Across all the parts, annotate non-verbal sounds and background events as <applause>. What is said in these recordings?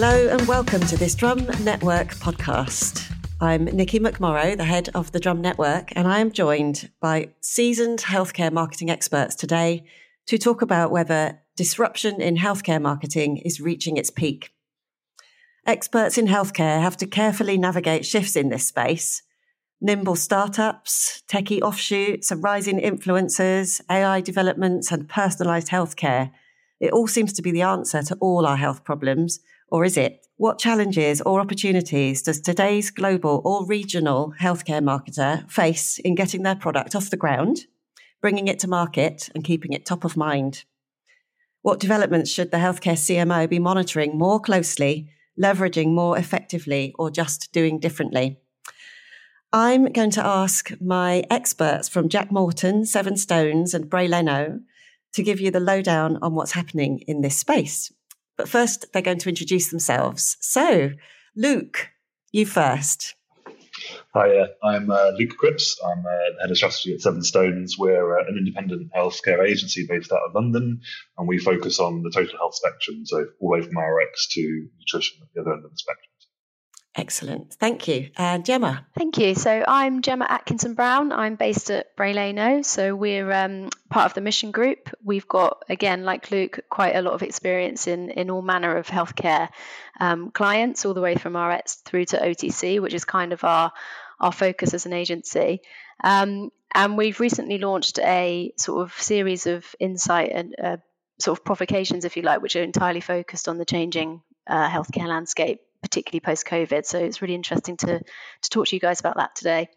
Hello and welcome to this Drum Network podcast. I'm Nikki McMorrow, the head of the Drum Network, and I am joined by seasoned healthcare marketing experts today to talk about whether disruption in healthcare marketing is reaching its peak. Experts in healthcare have to carefully navigate shifts in this space. Nimble startups, techie offshoots, and rising influencers, AI developments, and personalized healthcare. It all seems to be the answer to all our health problems, or is it? What challenges or opportunities does today's global or regional healthcare marketer face in getting their product off the ground, bringing it to market, and keeping it top of mind? What developments should the healthcare CMO be monitoring more closely, leveraging more effectively, or just doing differently? I'm going to ask my experts from Jack Morton, Seven Stones, and Bray Leino to give you the lowdown on what's happening in this space. But first, they're going to introduce themselves. So, Luke, you first. Hi, uh, I'm uh, Luke Cripps. I'm uh, head of strategy at Seven Stones. We're uh, an independent healthcare agency based out of London, and we focus on the total health spectrum, so all the way from RX to nutrition at the other end of the spectrum. Excellent. Thank you. And Gemma. Thank you. So I'm Gemma Atkinson Brown. I'm based at Bray Leino. So we're um, part of the Mission Group. We've got, again, like Luke, quite a lot of experience in, in all manner of healthcare um, clients, all the way from RX through to OTC, which is kind of our, our focus as an agency. Um, and we've recently launched a sort of series of insight and uh, sort of provocations, if you like, which are entirely focused on the changing uh, healthcare landscape particularly post COVID. So it's really interesting to to talk to you guys about that today.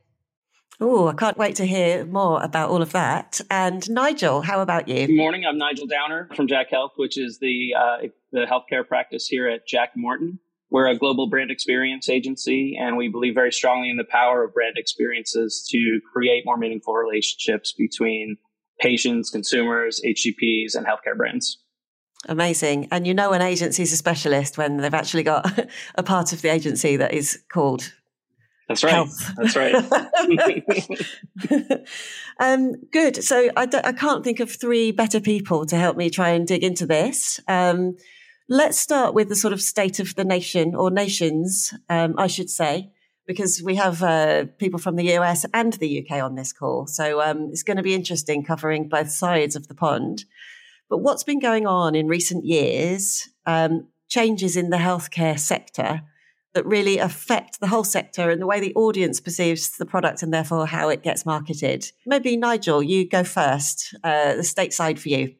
Oh, I can't wait to hear more about all of that. And Nigel, how about you? Good morning. I'm Nigel Downer from Jack Health, which is the uh, the healthcare practice here at Jack Morton. We're a global brand experience agency, and we believe very strongly in the power of brand experiences to create more meaningful relationships between patients, consumers, HCPs, and healthcare brands. Amazing. And you know an agency is a specialist when they've actually got <laughs> a part of the agency that is called that's right. Health. That's right. <laughs> um, good. So I, I, can't think of three better people to help me try and dig into this. Um, let's start with the sort of state of the nation or nations, um, I should say, because we have uh, people from the US and the UK on this call. So um, it's going to be interesting covering both sides of the pond. But what's been going on in recent years, um, changes in the healthcare sector that really affect the whole sector and the way the audience perceives the product and therefore how it gets marketed. Maybe Nigel, you go first, uh, the stateside for you.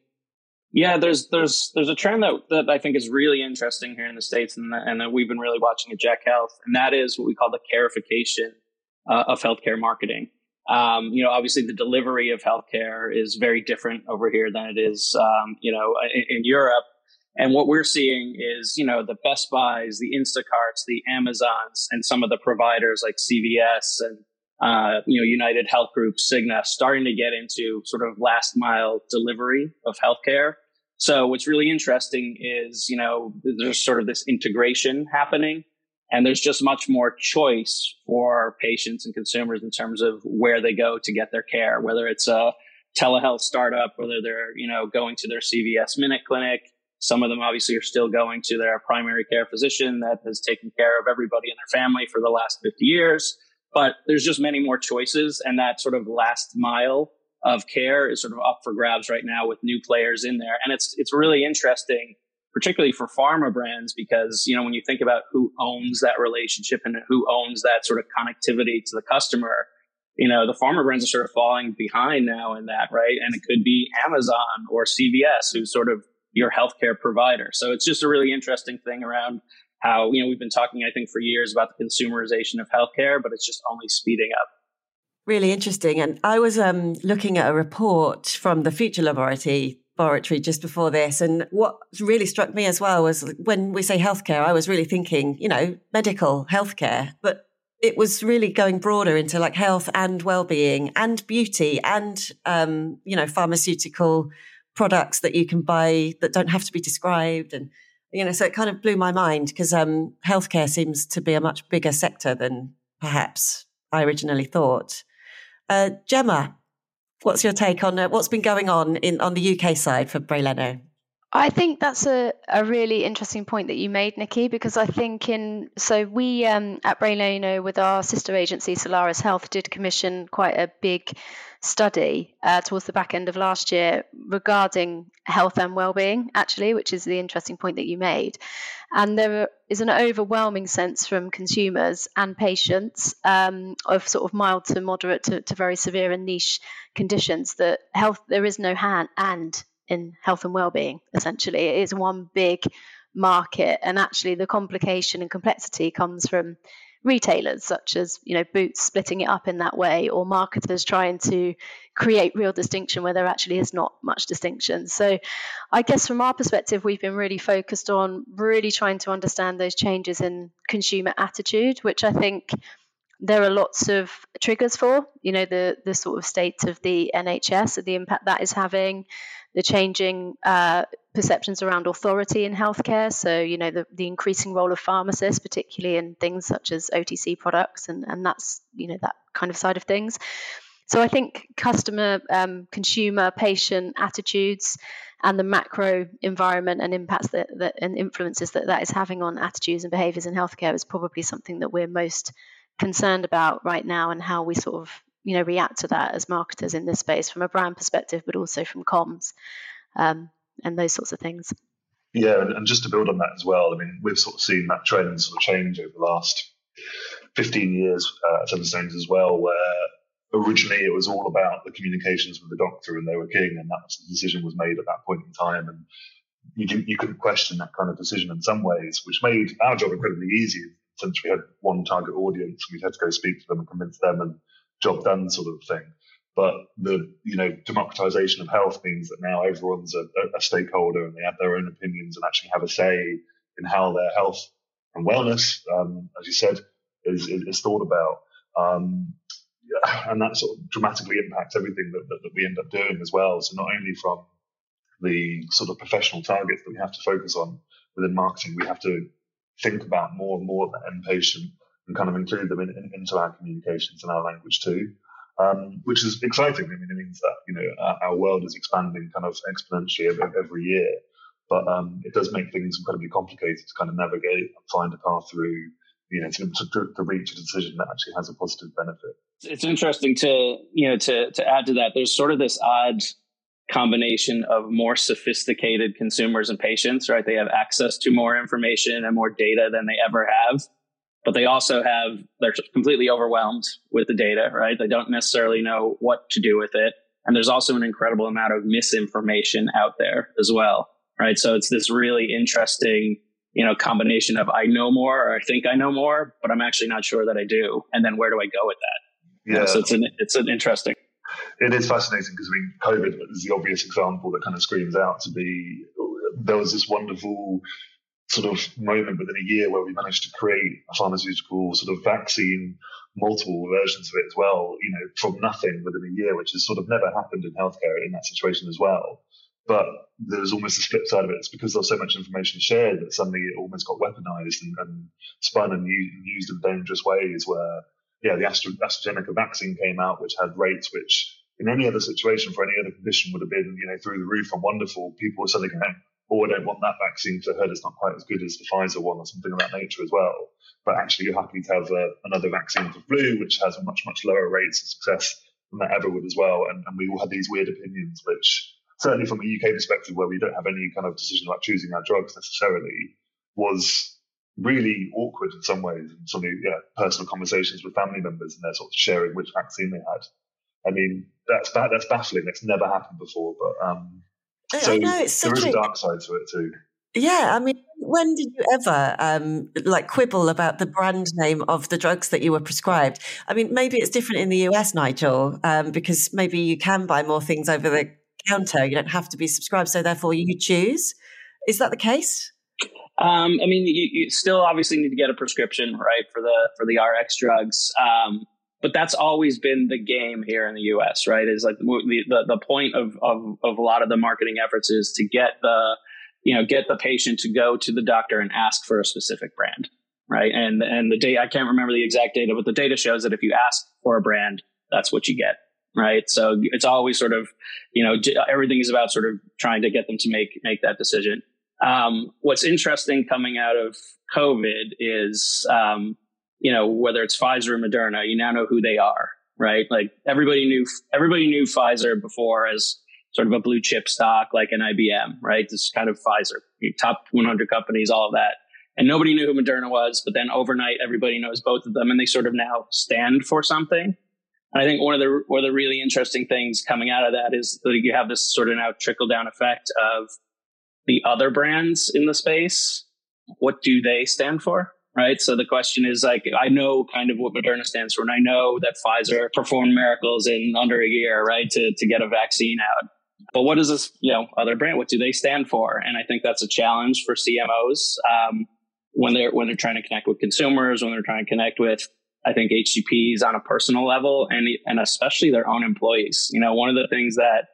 Yeah, there's there's there's a trend that, that I think is really interesting here in the states, and and that we've been really watching at Jack Health, and that is what we call the carification uh, of healthcare marketing. Um, you know, obviously the delivery of healthcare is very different over here than it is, um, you know, in, in, Europe. And what we're seeing is, you know, the Best Buys, the Instacarts, the Amazons, and some of the providers like CVS and, uh, you know, United Health Group, Cigna, starting to get into sort of last mile delivery of healthcare. So what's really interesting is, you know, there's sort of this integration happening and there's just much more choice for patients and consumers in terms of where they go to get their care, whether it's a telehealth startup, whether they're, you know, going to their CVS Minute Clinic. Some of them obviously are still going to their primary care physician that has taken care of everybody in their family for the last 50 years. But there's just many more choices. And that sort of last mile of care is sort of up for grabs right now with new players in there. And it's, it's really interesting particularly for pharma brands, because, you know, when you think about who owns that relationship and who owns that sort of connectivity to the customer, you know, the pharma brands are sort of falling behind now in that, right? And it could be Amazon or CVS, who's sort of your healthcare provider. So it's just a really interesting thing around how, you know, we've been talking, I think, for years about the consumerization of healthcare, but it's just only speeding up. Really interesting. And I was um, looking at a report from the Future Laboratory laboratory just before this. And what really struck me as well was when we say healthcare, I was really thinking, you know, medical healthcare, but it was really going broader into like health and well-being and beauty and, um, you know, pharmaceutical products that you can buy that don't have to be described. And, you know, so it kind of blew my mind because, um, healthcare seems to be a much bigger sector than perhaps I originally thought. Uh, Gemma, What's your take on uh, what's been going on in on the UK side for Bray Leino? I think that's a, a really interesting point that you made, Nikki, because I think in so we um, at Brain with our sister agency Solaris Health did commission quite a big study uh, towards the back end of last year regarding health and well-being, actually, which is the interesting point that you made. And there is an overwhelming sense from consumers and patients um, of sort of mild to moderate to, to very severe and niche conditions that health there is no hand and in health and well-being essentially. It is one big market and actually the complication and complexity comes from retailers such as you know boots splitting it up in that way or marketers trying to create real distinction where there actually is not much distinction. So i guess from our perspective we've been really focused on really trying to understand those changes in consumer attitude which i think there are lots of triggers for you know the the sort of state of the nhs and the impact that is having the changing uh, perceptions around authority in healthcare. So, you know, the, the increasing role of pharmacists, particularly in things such as OTC products, and, and that's, you know, that kind of side of things. So I think customer, um, consumer, patient attitudes and the macro environment and impacts that, that and influences that that is having on attitudes and behaviors in healthcare is probably something that we're most concerned about right now and how we sort of you know react to that as marketers in this space from a brand perspective, but also from comms um, and those sorts of things. Yeah, and, just to build on that as well, I mean, we've sort of seen that trend sort of change over the last 15 years uh, at Seven as well, where originally it was all about the communications with the doctor and they were king, and that decision was made at that point in time. And you, you couldn't question that kind of decision in some ways, which made our job incredibly easy since we had one target audience. And we had to go speak to them and convince them and job done sort of thing. But the you know democratization of health means that now everyone's a, a stakeholder and they have their own opinions and actually have a say in how their health and wellness, um, as you said, is, is thought about. Um, and that sort of dramatically impacts everything that, that, that, we end up doing as well. So not only from the sort of professional targets that we have to focus on within marketing, we have to think about more and more the end patient and kind of include them in, in, into our communications and our language too. Um, which is exciting. I mean, it means that you know our, our world is expanding kind of exponentially every, year, but um, it does make things incredibly complicated to kind of navigate and find a path through. You know, to, to, to reach a decision that actually has a positive benefit. It's interesting to you know to to add to that. There's sort of this odd combination of more sophisticated consumers and patients, right? They have access to more information and more data than they ever have but they also have they're completely overwhelmed with the data right? They don't necessarily know what to do with it. And there's also an incredible amount of misinformation out there as well right? So it's this really interesting you know combination of i know more or i think i know more but i'm actually not sure that i do. And then where do i go with that? Yeah so it's an it's an interesting. It is fascinating because I mean, COVID is the obvious example that kind of screams out to be. There was this wonderful sort of moment within a year where we managed to create a pharmaceutical sort of vaccine, multiple versions of it as well, you know, from nothing within a year, which has sort of never happened in healthcare in that situation as well. But there's almost a flip side of it. It's because there's so much information shared that suddenly it almost got weaponized and, and spun and used in dangerous ways where, yeah, the Astra, AstraZeneca vaccine came out, which had rates which in any other situation for any other condition would have been, you know, through the roof and wonderful. People were suddenly going, oh, I don't want that vaccine because I heard it's not quite as good as the Pfizer one or something of that nature as well. But actually, you're happy to have uh, another vaccine for flu, which has much, much lower rates of success than that ever would as well. And, and we all had these weird opinions, which certainly from a UK perspective, where we don't have any kind of decision about choosing our drugs necessarily, was really awkward in some ways. And some yeah, personal conversations with family members and they're sort of sharing which vaccine they had. I mean, that's that's baffling. That's never happened before. But um, so I know, it's there is a dark side to it too. Yeah, I mean, when did you ever um, like quibble about the brand name of the drugs that you were prescribed? I mean, maybe it's different in the US, Nigel, um, because maybe you can buy more things over the counter. You don't have to be subscribed, so therefore you choose. Is that the case? Um, I mean, you, you, still obviously need to get a prescription, right, for the for the RX drugs. Um, but that's always been the game here in the U.S. Right? Is like the the, the point of, of of a lot of the marketing efforts is to get the you know get the patient to go to the doctor and ask for a specific brand, right? And and the data I can't remember the exact data, but the data shows that if you ask for a brand, that's what you get. right? So it's always sort of, you know, everything is about sort of trying to get them to make make that decision. Um, what's interesting coming out of COVID is, um, you know, whether it's Pfizer or Moderna, you now know who they are, right? Like everybody knew everybody knew Pfizer before as sort of a blue chip stock like an IBM, right? This kind of Pfizer, top 100 companies, all of that. And nobody knew who Moderna was, but then overnight everybody knows both of them and they sort of now stand for something. And I think one of the one of the really interesting things coming out of that is that you have this sort of now trickle down effect of the other brands in the space. What do they stand for? Right. So the question is like, I know kind of what Moderna stands for, and I know that Pfizer performed miracles in under a year, right, to, to get a vaccine out. But what is this, you know, other brand? What do they stand for? And I think that's a challenge for CMOs um, when they're when they're trying to connect with consumers, when they're trying to connect with, I think HCPs on a personal level, and and especially their own employees. You know, one of the things that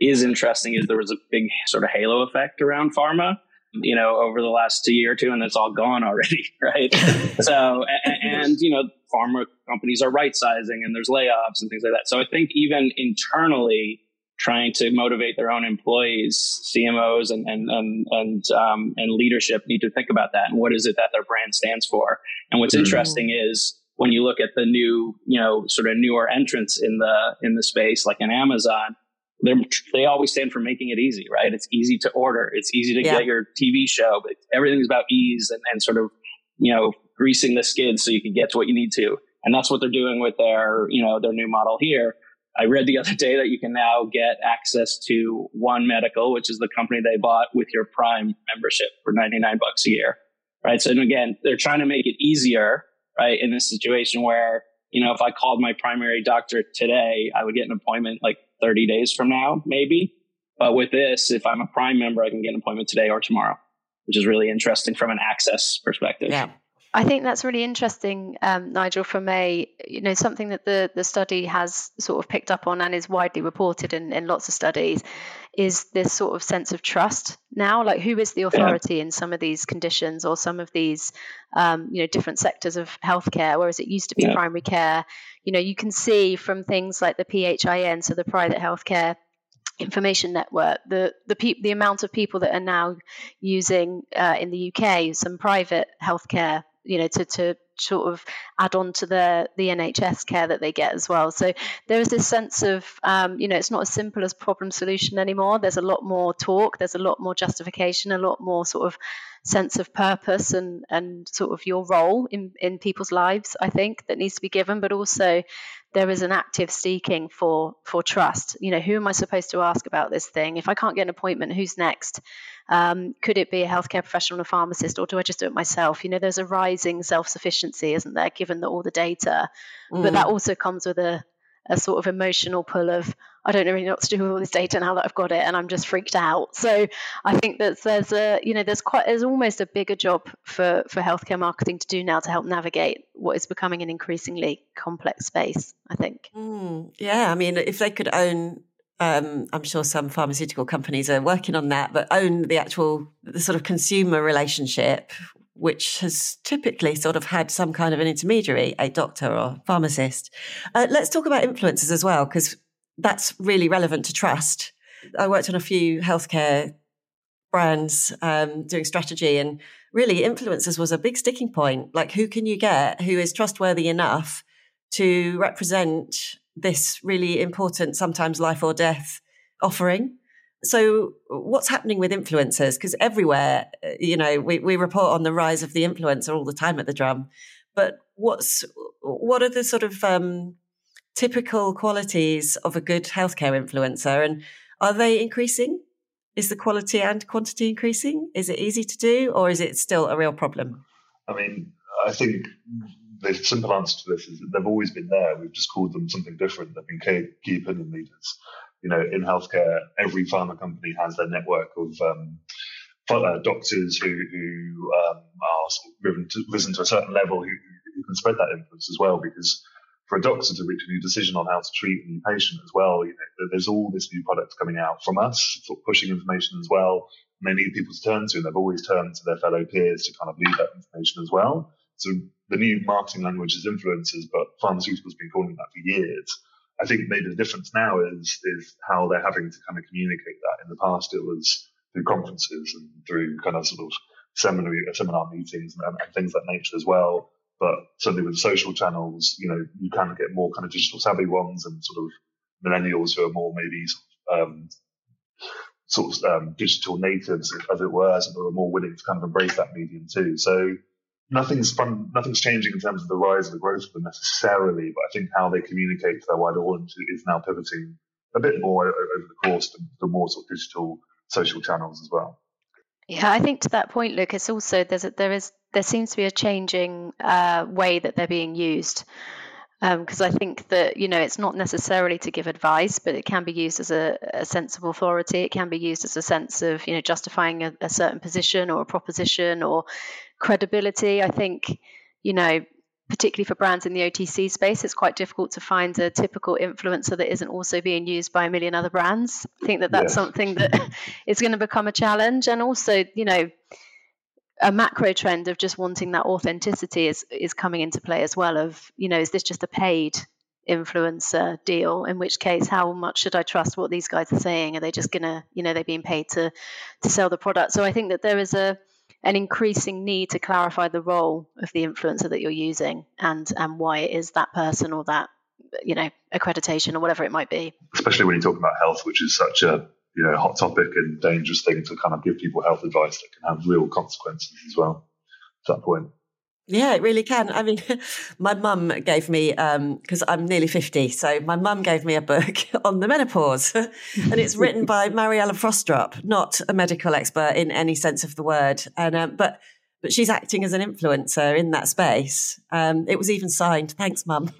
is interesting is there was a big sort of halo effect around pharma you know, over the last year or two, and it's all gone already, <laughs> right? <laughs> so, and, and, you know, pharma companies are right sizing and there's layoffs and things like that. So I think even internally, trying to motivate their own employees, CMOs and and and and, um, and leadership need to think about that and what is it that their brand stands for. And what's mm-hmm. interesting is when you look at the new, you know, sort of newer entrants in the in the space, like an Amazon, they they always stand for making it easy, right? It's easy to order, it's easy to yeah. get your TV show, but everything's about ease and, and sort of, you know, greasing the skids so you can get to what you need to. And that's what they're doing with their, you know, their new model here. I read the <laughs> other day that you can now get access to One Medical, which is the company they bought with your Prime membership for 99 bucks a year. Right. So, again, they're trying to make it easier, right? In this situation where, you know, if I called my primary doctor today, I would get an appointment like 30 days from now, maybe. But with this, if I'm a Prime member, I can get an appointment today or tomorrow, which is really interesting from an access perspective. Yeah. I think that's really interesting, um, Nigel, from a you know something that the the study has sort of picked up on and is widely reported in, in lots of studies is this sort of sense of trust now. Like, who is the authority yeah. in some of these conditions or some of these um, you know different sectors of healthcare, whereas it used to be yeah. primary care. You know, you can see from things like the PHIN, so the private healthcare information network the the pe- the amount of people that are now using uh, in the UK some private healthcare you know to to sort of add on to the the NHS care that they get as well. So there is this sense of um, you know it's not as simple as problem solution anymore. There's a lot more talk. There's a lot more justification. A lot more sort of sense of purpose and and sort of your role in in people's lives. I think that needs to be given, but also there is an active seeking for for trust. You know, who am I supposed to ask about this thing? If I can't get an appointment, who's next? Um, could it be a healthcare professional, a pharmacist, or do I just do it myself? You know, there's a rising self sufficiency, isn't there, given the, all the data? Mm. But that also comes with a, a sort of emotional pull of, I don't know really what to do with all this data now that I've got it, and I'm just freaked out. So I think that there's a, you know, there's quite, there's almost a bigger job for for healthcare marketing to do now to help navigate what is becoming an increasingly complex space. I think. Mm, yeah, I mean, if they could own um, I'm sure some pharmaceutical companies are working on that, but own the actual the sort of consumer relationship, which has typically sort of had some kind of an intermediary, a doctor or pharmacist. Uh, let's talk about influencers as well, because that's really relevant to trust. I worked on a few healthcare brands um, doing strategy, and really, influencers was a big sticking point. Like, who can you get who is trustworthy enough to represent this really important, sometimes life or death offering. So, what's happening with influencers? Because everywhere, uh, you know, we, we report on the rise of the influencer all the time at the drum. But what's what are the sort of um, typical qualities of a good healthcare influencer, and are they increasing? Is the quality and quantity increasing? Is it easy to do, or is it still a real problem? I mean, I think the simple answer to this is that they've always been there. We've just called them something different. They've been key opinion leaders. You know, in healthcare, every pharma company has their network of um, uh, doctors who, who um, are sort of risen to, risen to, a certain level who, who, can spread that influence as well. Because for a doctor to reach a new decision on how to treat a new patient as well, you know, there's all this new product coming out from us, of pushing information as well. And they need people to turn to, and they've always turned to their fellow peers to kind of lead that information as well. So the new marketing language is influencers, but pharmaceuticals have been calling that for years. I think maybe the difference now is is how they're having to kind of communicate that. In the past, it was through conferences and through kind of sort of seminary seminar meetings and, and things that nature as well. But certainly with social channels, you know, you kind of get more kind of digital savvy ones and sort of millennials who are more maybe um, sort of um, digital natives, as it were, so are more willing to kind of embrace that medium too. So nothing's fun, nothing's changing in terms of the rise and the growth of them necessarily, but I think how they communicate to their wider audience is now pivoting a bit more over the course to, to more sort of digital social channels as well. Yeah, I think to that point, Lucas, also there's a, there is there seems to be a changing uh, way that they're being used because um, I think that you know it's not necessarily to give advice, but it can be used as a, a sense of authority. It can be used as a sense of you know justifying a, a certain position or a proposition or credibility. I think you know particularly for brands in the OTC space, it's quite difficult to find a typical influencer that isn't also being used by a million other brands. I think that that's yes. something that <laughs> is going to become a challenge, and also you know a macro trend of just wanting that authenticity is is coming into play as well of you know is this just a paid influencer deal? In which case how much should i trust what these guys are saying? Are they just gonna you know they're being paid to to sell the product? So i think that there is a an increasing need to clarify the role of the influencer that you're using and and why it is that person or that you know accreditation or whatever it might be. Especially when you're talking about health which is such a you know, hot topic and dangerous thing to kind of give people health advice that can have real consequences as well. At that point. Yeah, it really can. I mean, <laughs> my mum gave me, because um, I'm nearly 50, so my mum gave me a book <laughs> on the menopause. <laughs> and it's written by Mariella Frostrup, not a medical expert in any sense of the word. And, um, but, but she's acting as an influencer in that space. Um, it was even signed. Thanks, mum.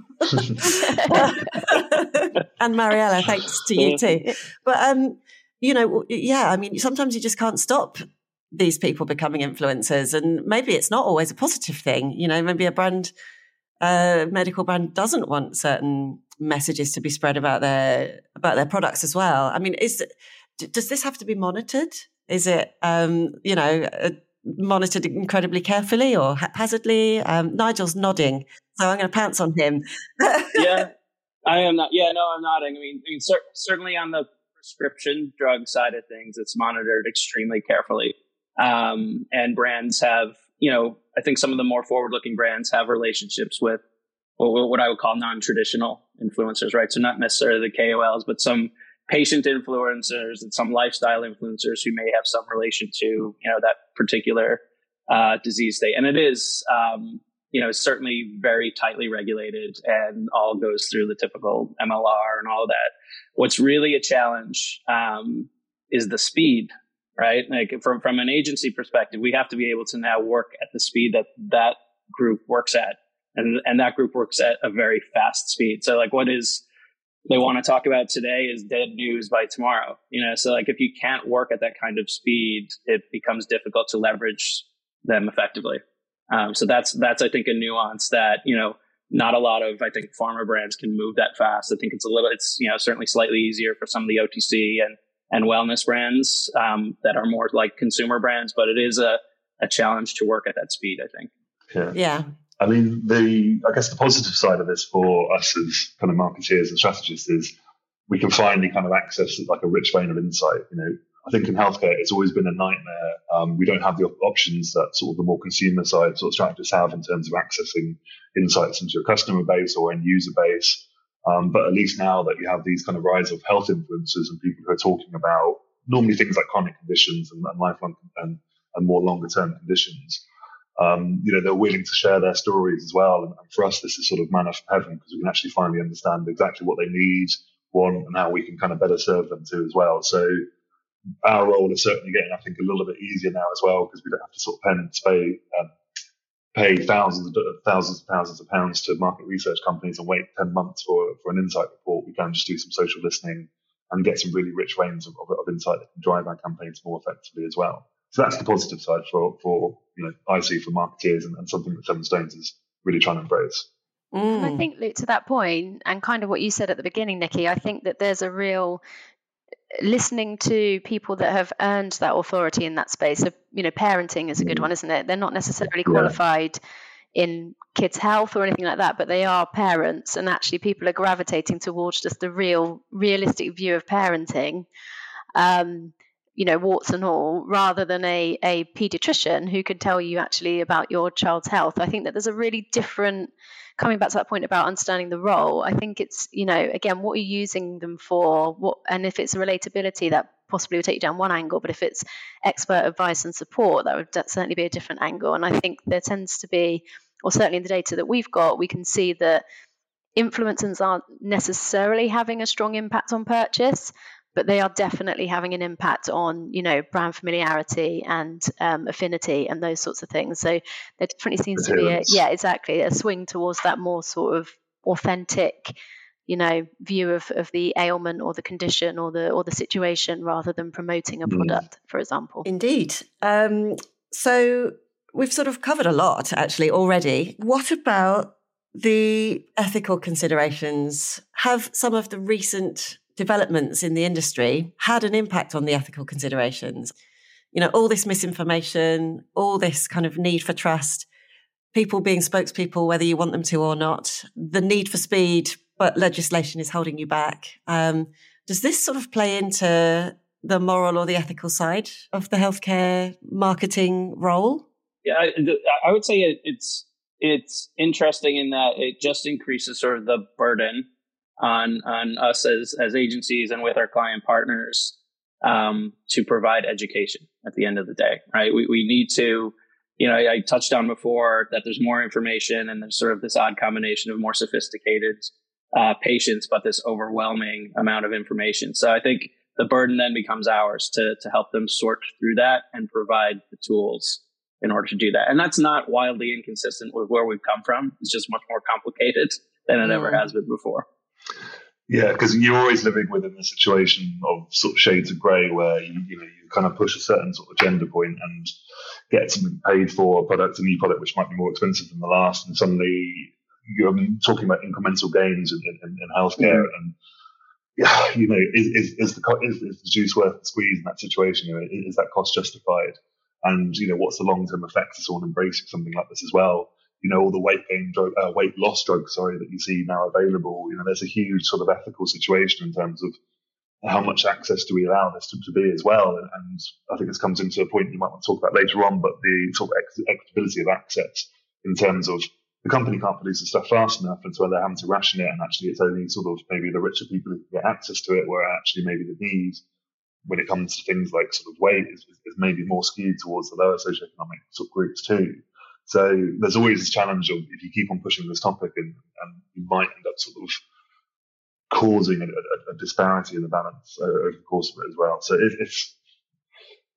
and Mariella, thanks to you too. But, um, you know, yeah, I mean, sometimes you just can't stop these people becoming influencers. And maybe it's not always a positive thing. You know, maybe a brand, a medical brand doesn't want certain messages to be spread about their about their products as well. I mean, is does this have to be monitored? Is it, um, you know, uh, monitored incredibly carefully or haphazardly? Um, Nigel's nodding, so I'm going to pounce on him. yeah, <laughs> I am not. Yeah, no, I'm nodding. I mean, I mean cer- certainly on the prescription drug side of things, it's monitored extremely carefully. Um, and brands have, you know, I think some of the more forward looking brands have relationships with what I would call non traditional influencers, right? So not necessarily the KOLs, but some patient influencers and some lifestyle influencers who may have some relation to, you know, that particular uh, disease state. And it is, um, you know, certainly very tightly regulated and all goes through the typical MLR and all that. What's really a challenge um, is the speed, right? Like from from an agency perspective, we have to be able to now work at the speed that that group works at, and and that group works at a very fast speed. So like, what is they want to talk about today is dead news by tomorrow. You know, so like if you can't work at that kind of speed, it becomes difficult to leverage them effectively. Um, so that's that's I think a nuance that you know not a lot of I think pharma brands can move that fast. I think it's a little it's you know certainly slightly easier for some of the OTC and and wellness brands um, that are more like consumer brands, but it is a a challenge to work at that speed. I think. Yeah. Yeah. I mean, the I guess the positive side of this for us as kind of marketeers and strategists is we can finally kind of access like a rich vein of insight. You know, I think in healthcare, it's always been a nightmare. Um, we don't have the options that sort of the more consumer side sort of strategists have in terms of accessing insights into your customer base or end user base. Um, but at least now that you have these kind of rise of health influencers and people who are talking about normally things like chronic conditions and, and lifelong and, and more longer term conditions, um, you know, they're willing to share their stories as well. And, and for us, this is sort of manna from heaven because we can actually finally understand exactly what they need, want, and how we can kind of better serve them too as well. So our role is certainly getting, I think, a little bit easier now as well because we don't have to sort of pen and pay, um, pay thousands of thousands of thousands of pounds to market research companies and wait 10 months for, for an insight report. We can just do some social listening and get some really rich veins of, of, of insight that can drive our campaigns more effectively as well. So that's the positive side for, for you know, I see for marketeers and, and something that Seven Stones is really trying to embrace. Mm. I think, Luke, to that point, and kind of what you said at the beginning, Nikki, I think that there's a real listening to people that have earned that authority in that space. So, you know, parenting is a good mm. one, isn't it? They're not necessarily qualified in kids' health or anything like that, but they are parents, and actually people are gravitating towards just the real, realistic view of parenting. Um, you know, warts and all, rather than a, a pediatrician who could tell you actually about your child's health. I think that there's a really different, coming back to that point about understanding the role, I think it's, you know, again, what are you using them for? What, and if it's relatability, that possibly would take you down one angle, but if it's expert advice and support, that would certainly be a different angle. And I think there tends to be, or certainly in the data that we've got, we can see that influencers aren't necessarily having a strong impact on purchase, but they are definitely having an impact on you know brand familiarity and um, affinity and those sorts of things. So there definitely seems to be a yeah exactly a swing towards that more sort of authentic you know view of, of the ailment or the condition or the or the situation rather than promoting a mm. product mm. for example. Indeed. Um, so we've sort of covered a lot actually already. What about the ethical considerations? Have some of the recent developments in the industry had an impact on the ethical considerations. You know, all this misinformation, all this kind of need for trust, people being spokespeople, whether you want them to or not, the need for speed, but legislation is holding you back. Um, does this sort of play into the moral or the ethical side of the healthcare marketing role? Yeah, I, I would say it, it's it's interesting in that it just increases sort of the burden on on us as as agencies and with our client partners um, to provide education at the end of the day, right? We we need to, you know, I, I, touched on before that there's more information and there's sort of this odd combination of more sophisticated uh, patients, but this overwhelming amount of information. So I think the burden then becomes ours to to help them sort through that and provide the tools in order to do that. And that's not wildly inconsistent with where we've come from. It's just much more complicated than it ever has been before. Yeah, because you're always living within the situation of sort of shades of grey where you, you know you kind of push a certain sort of gender point and get something paid for a product, a new product which might be more expensive than the last, and suddenly you're talking about incremental gains in, in, in healthcare mm-hmm. and yeah, you know, is, is, is, the, is, is the juice worth the squeeze in that situation? You know, is that cost justified? And, you know, what's the long term effect of someone embracing something like this as well? You know, all the weight gain drug, uh, weight loss drugs, sorry, that you see now available. You know, there's a huge sort of ethical situation in terms of how much access do we allow this to, to be as well. And, and, I think this comes into a point you might want to talk about later on, but the sort of equitability of access in terms of the company can't produce the stuff fast enough, and so they're having to ration it, and actually it's only sort of maybe the richer people who can get access to it, where actually maybe the need when it comes to things like sort of weight is, is maybe more skewed towards the lower socioeconomic sort of groups too. So there's always this challenge of if you keep on pushing this topic, and, and you might end up sort of causing a, a, a disparity in the balance uh, over the course of it as well. So it, it's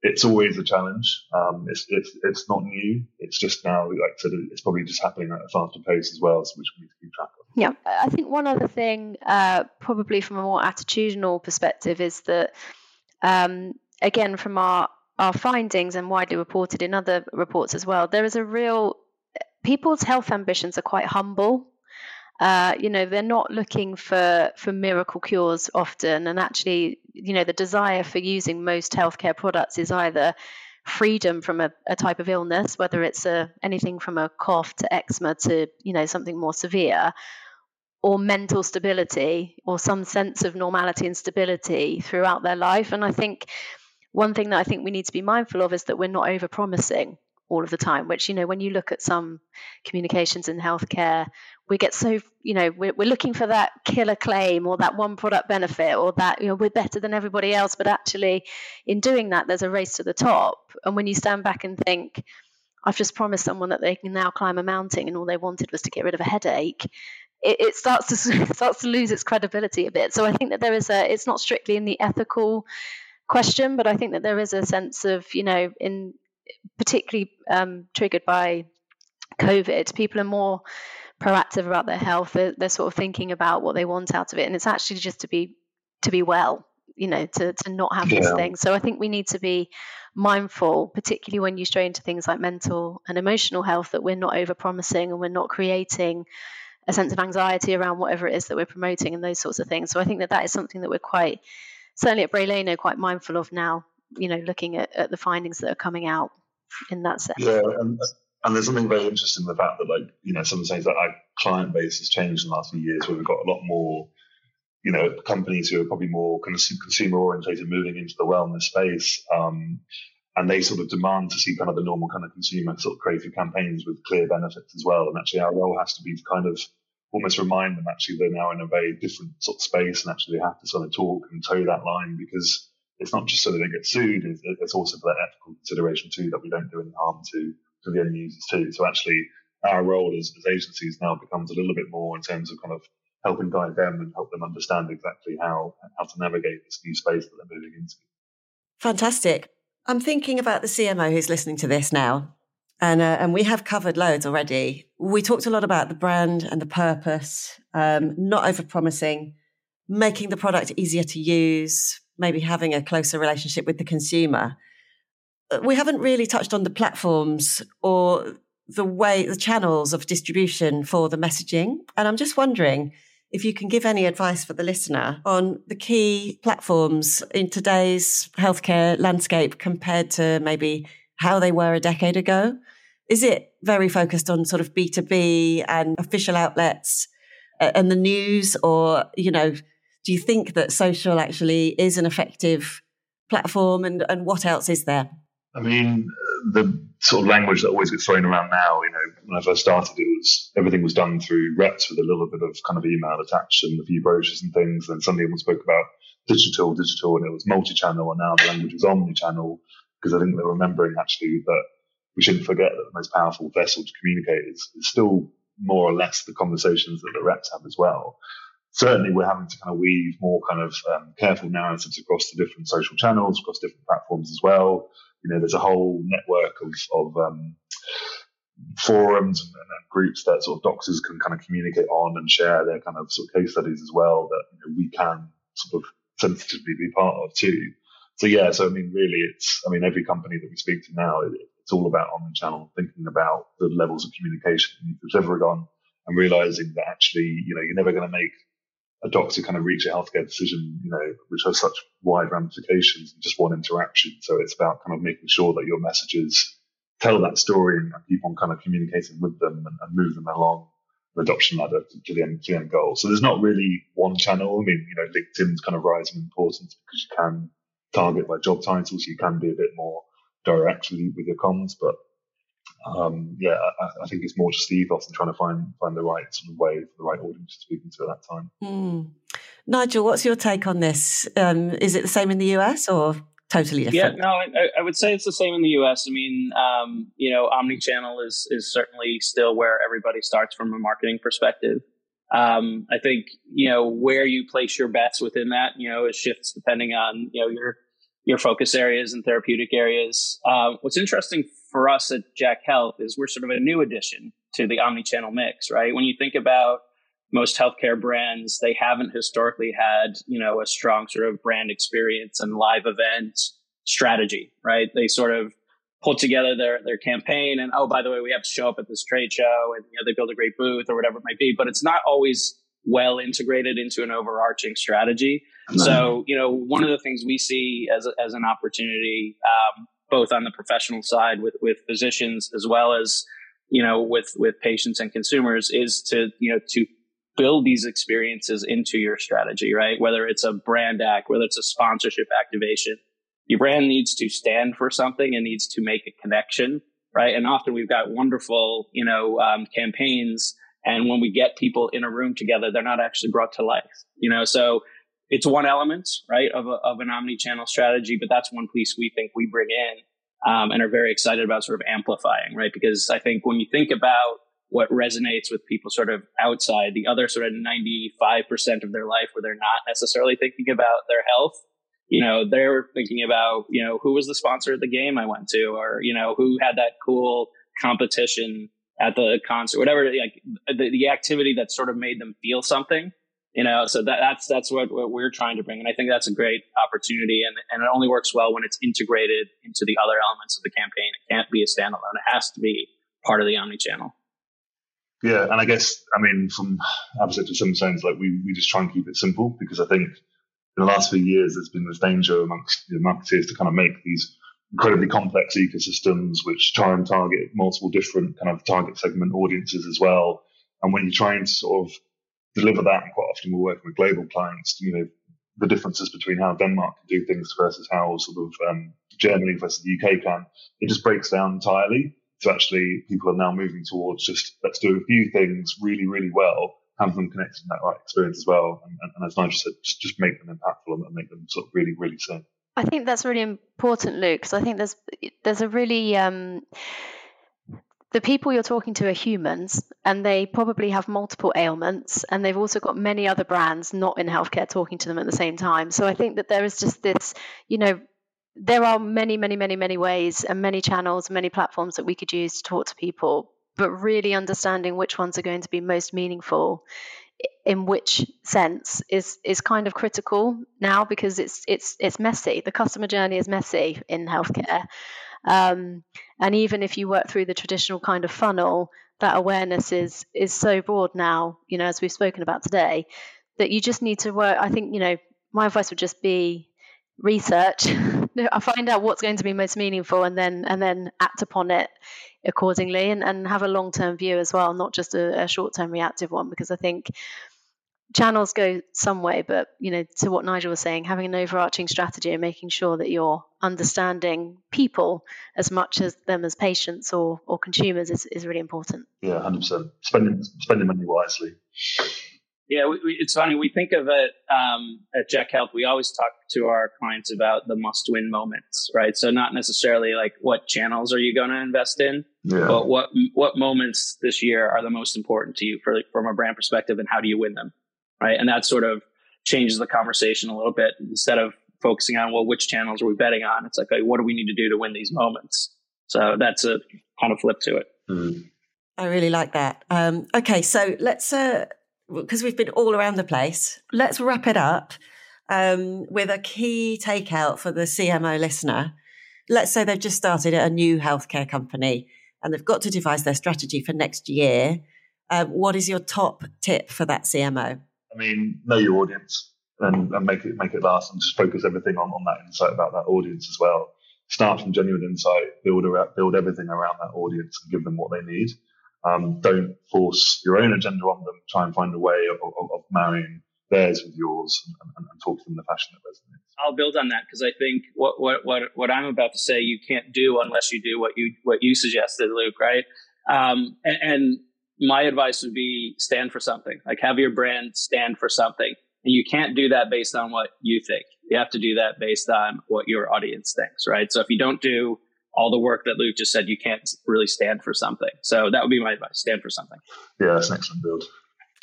it's always a challenge. Um, it's, it's it's not new. It's just now, like I said, it's probably just happening at a faster pace as well, which we need to keep track of. Yeah, I think one other thing, uh, probably from a more attitudinal perspective, is that um, again, from our our findings and widely reported in other reports as well, there is a real people's health ambitions are quite humble. Uh, you know, they're not looking for for miracle cures often, and actually, you know, the desire for using most healthcare products is either freedom from a, a type of illness, whether it's a, anything from a cough to eczema to you know something more severe, or mental stability or some sense of normality and stability throughout their life. And I think one thing that I think we need to be mindful of is that we're not over promising all of the time, which, you know, when you look at some communications in healthcare, we get so, you know, we're, we're looking for that killer claim or that one product benefit or that, you know, we're better than everybody else. But actually, in doing that, there's a race to the top. And when you stand back and think, I've just promised someone that they can now climb a mountain and all they wanted was to get rid of a headache. It, it starts to it <laughs> starts to lose its credibility a bit. So I think that there is a. It's not strictly in the ethical question, but I think that there is a sense of, you know, in particularly um, triggered by COVID, people are more proactive about their health. They're, they're, sort of thinking about what they want out of it, and it's actually just to be to be well, you know, to to not have yeah. this thing. So I think we need to be mindful, particularly when you stray into things like mental and emotional health, that we're not over promising and we're not creating a sense of anxiety around whatever it is that we're promoting and those sorts of things. So I think that that is something that we're quite certainly at Bray Leino quite mindful of now, you know, looking at, at the findings that are coming out in that sense. Yeah, and and there's something very interesting in the fact that, like, you know, some of the things that our client base has changed in the last few years, where we've got a lot more, you know, companies who are probably more kind of consumer orientated moving into the wellness space. Um, and they sort of demand to see kind of the normal kind of consumer sort of creative campaigns with clear benefits as well. And actually, our role has to be to kind of almost remind them actually they're now in a very different sort of space, and actually they have to sort of talk and toe that line because it's not just so that they get sued; it's also for that ethical consideration too that we don't do any harm to to the end users too. So actually, our role as, as agencies now becomes a little bit more in terms of kind of helping guide them and help them understand exactly how how to navigate this new space that they're moving into. Fantastic. I'm thinking about the CMO who's listening to this now. And, uh, and we have covered loads already. We talked a lot about the brand and the purpose, um, not over promising, making the product easier to use, maybe having a closer relationship with the consumer. Uh, we haven't really touched on the platforms or the way, the channels of distribution for the messaging. And I'm just wondering, if you can give any advice for the listener on the key platforms in today's healthcare landscape compared to maybe how they were a decade ago. Is it very focused on sort of B2B and official outlets uh, and the news? Or, you know, do you think that social actually is an effective platform and, and what else is there? I mean, the sort of language that always gets thrown around now, you know, when I first started, it was everything was done through reps with a little bit of kind of email attached and a few brochures and things. And suddenly everyone spoke about digital, digital, and it was multi-channel, and now the language is omni-channel because I think they're remembering actually that we shouldn't forget that the most powerful vessel to communicate is, is still more or less the conversations that the reps have as well. Certainly, we're having to kind of weave more kind of um, careful narratives across the different social channels, across different platforms as well you know, there's a whole network of, of um, forums and, and, groups that sort of doctors can kind of communicate on and share their kind of sort of case studies as well that you know, we can sort of sensitively be part of too. So yeah, so I mean, really, it's I mean, every company that we speak to now, it, it's all about omni-channel, thinking about the levels of communication you need to deliver on, and realizing that actually, you know, you're never going to make a doctor kind of reach a healthcare decision, you know, which has such wide ramifications in just one interaction. So it's about kind of making sure that your messages tell that story and keep on kind of communicating with them and, and move them along the adoption ladder to, to, the end, to the end goal. So there's not really one channel. I mean, you know, LinkedIn's kind of rising in importance because you can target by job titles. You can be a bit more direct with, with your comms, but um, yeah, I, I, think it's more just the ethos and trying to find find the right sort of way for the right audience to speak into at that time. Mm. Nigel, what's your take on this? Um, is it the same in the US or totally different? Yeah, no, I, I, would say it's the same in the US. I mean, um, you know, omni-channel is is certainly still where everybody starts from a marketing perspective. Um, I think you know where you place your bets within that. You know, it shifts depending on you know your your focus areas and therapeutic areas. Uh, what's interesting for us at Jack Health is we're sort of a new addition to the omni-channel mix, right? When you think about most healthcare brands, they haven't historically had, you know, a strong sort of brand experience and live event strategy, right? They sort of put together their their campaign and oh by the way we have to show up at this trade show and you know they build a great booth or whatever it might be but it's not always well integrated into an overarching strategy. So you know one of the things we see as, a, as an opportunity um, both on the professional side with with physicians as well as you know with with patients and consumers is to you know to build these experiences into your strategy right? Whether it's a brand act whether it's a sponsorship activation your brand needs to stand for something and needs to make a connection right and often we've got wonderful you know um, campaigns and when we get people in a room together they're not actually brought to life you know so it's one element, right, of, a, of an omni-channel strategy, but that's one piece we think we bring in um, and are very excited about sort of amplifying, right? Because I think when you think about what resonates with people sort of outside the other sort of 95% of their life where they're not necessarily thinking about their health, you know, they're thinking about, you know, who was the sponsor of the game I went to or, you know, who had that cool competition at the concert, whatever, like the, the activity that sort of made them feel something you know so that, that's that's what, what we're trying to bring and i think that's a great opportunity and, and it only works well when it's integrated into the other elements of the campaign. It can't be a standalone. It has to be part of the omni channel yeah and i guess i mean from opposite to some sense like we, we just try and keep it simple because i think in the last few years there's been this danger amongst the marketeers to kind of make these incredibly complex ecosystems which try and target multiple different kind of target segment audiences as well. And when you're trying to sort of deliver that, and quite often we're working with global clients, you know, the differences between how Denmark can do things versus how sort of um, Germany versus the UK can, it just breaks down entirely. So actually, people are now moving towards just let's do a few things really, really well, have them connected in that right experience as well, and, and, and as Nigel said, just, just make them impactful and make them sort of really, really sing. I think that's really important, Luke, because I think there's there's a really um, the people you're talking to are humans and they probably have multiple ailments and they've also got many other brands not in healthcare talking to them at the same time. So i think that there is just this you know there are many many many many ways and many channels and many platforms that we could use to talk to people but really understanding which ones are going to be most meaningful in which sense is is kind of critical now because it's it's it's messy the customer journey is messy in healthcare um, and even if you work through the traditional kind of funnel, that awareness is is so broad now, you know, as we've spoken about today, that you just need to work. I think, you know, my advice would just be research. <laughs> I find out what's going to be most meaningful and then and then act upon it accordingly and, and have a long term view as well, not just a, a short term reactive one, because I think channels go some way, but you know, to what Nigel was saying, having an overarching strategy and making sure that you're understanding people as much as them as patients or, or consumers is, is really important. Yeah, hundred percent. Spending spending money wisely. Yeah, we, we, it's funny. We think of it um, at Jack Health. We always talk to our clients about the must-win moments, right? So not necessarily like what channels are you going to invest in, yeah. but what what moments this year are the most important to you for, from a brand perspective, and how do you win them? right? And that sort of changes the conversation a little bit. Instead of focusing on well, which channels are we betting on? It's like, what do we need to do to win these moments? So that's a kind of flip to it. Mm. I really like that. Um, okay, so let's because we've been all around the place. Let's wrap it up um, with a key takeout for the CMO listener. Let's say they've just started a new healthcare company and they've got to devise their strategy for next year. Um, what is your top tip for that CMO? I mean, know your audience and, and make it make it last, and just focus everything on, on that insight about that audience as well. Start from genuine insight, build around, build everything around that audience, and give them what they need. Um, don't force your own agenda on them. Try and find a way of, of, of marrying theirs with yours and, and, and, talk to them in a fashion that resonates. I'll build on that because I think what, what, what, what I'm about to say you can't do unless you do what you what you suggested, Luke. Right? Um, and, and my advice would be stand for something. Like have your brand stand for something. And you can't do that based on what you think. You have to do that based on what your audience thinks, right? So if you don't do all the work that Luke just said, you can't really stand for something. So that would be my advice. Stand for something. Yeah, that's an excellent build.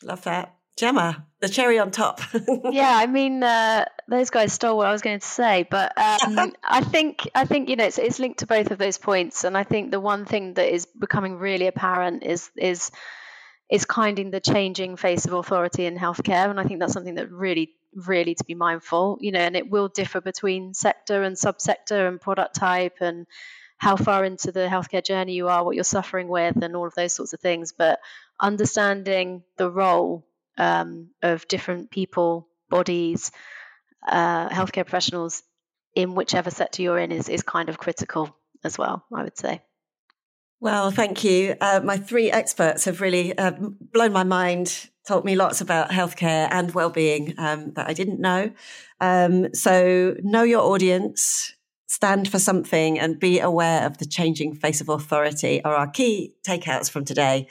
Love that. Gemma, the cherry on top. <laughs> yeah, I mean, uh, those guys stole what I was going to say, but um, <laughs> I think I think you know it's, it's linked to both of those points, and I think the one thing that is becoming really apparent is is is kinding the changing face of authority in healthcare, and I think that's something that really really to be mindful, you know, and it will differ between sector and subsector and product type and how far into the healthcare journey you are, what you're suffering with, and all of those sorts of things. But understanding the role um, of different people, bodies, uh, healthcare professionals in whichever sector you're in is, is kind of critical as well, I would say. Well, thank you. Uh, my three experts have really uh, blown my mind, taught me lots about healthcare and well-being um, that I didn't know. Um, so, know your audience, stand for something, and be aware of the changing face of authority are our key takeouts from today.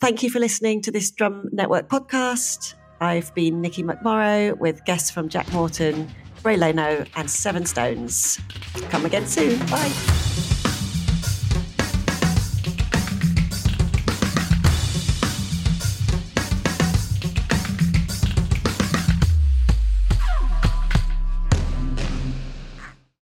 Thank you for listening to this Drum Network podcast. I've been Nikki McMorrow with guests from Jack Morton, Bray Leino, and Seven Stones. Come again soon. Bye.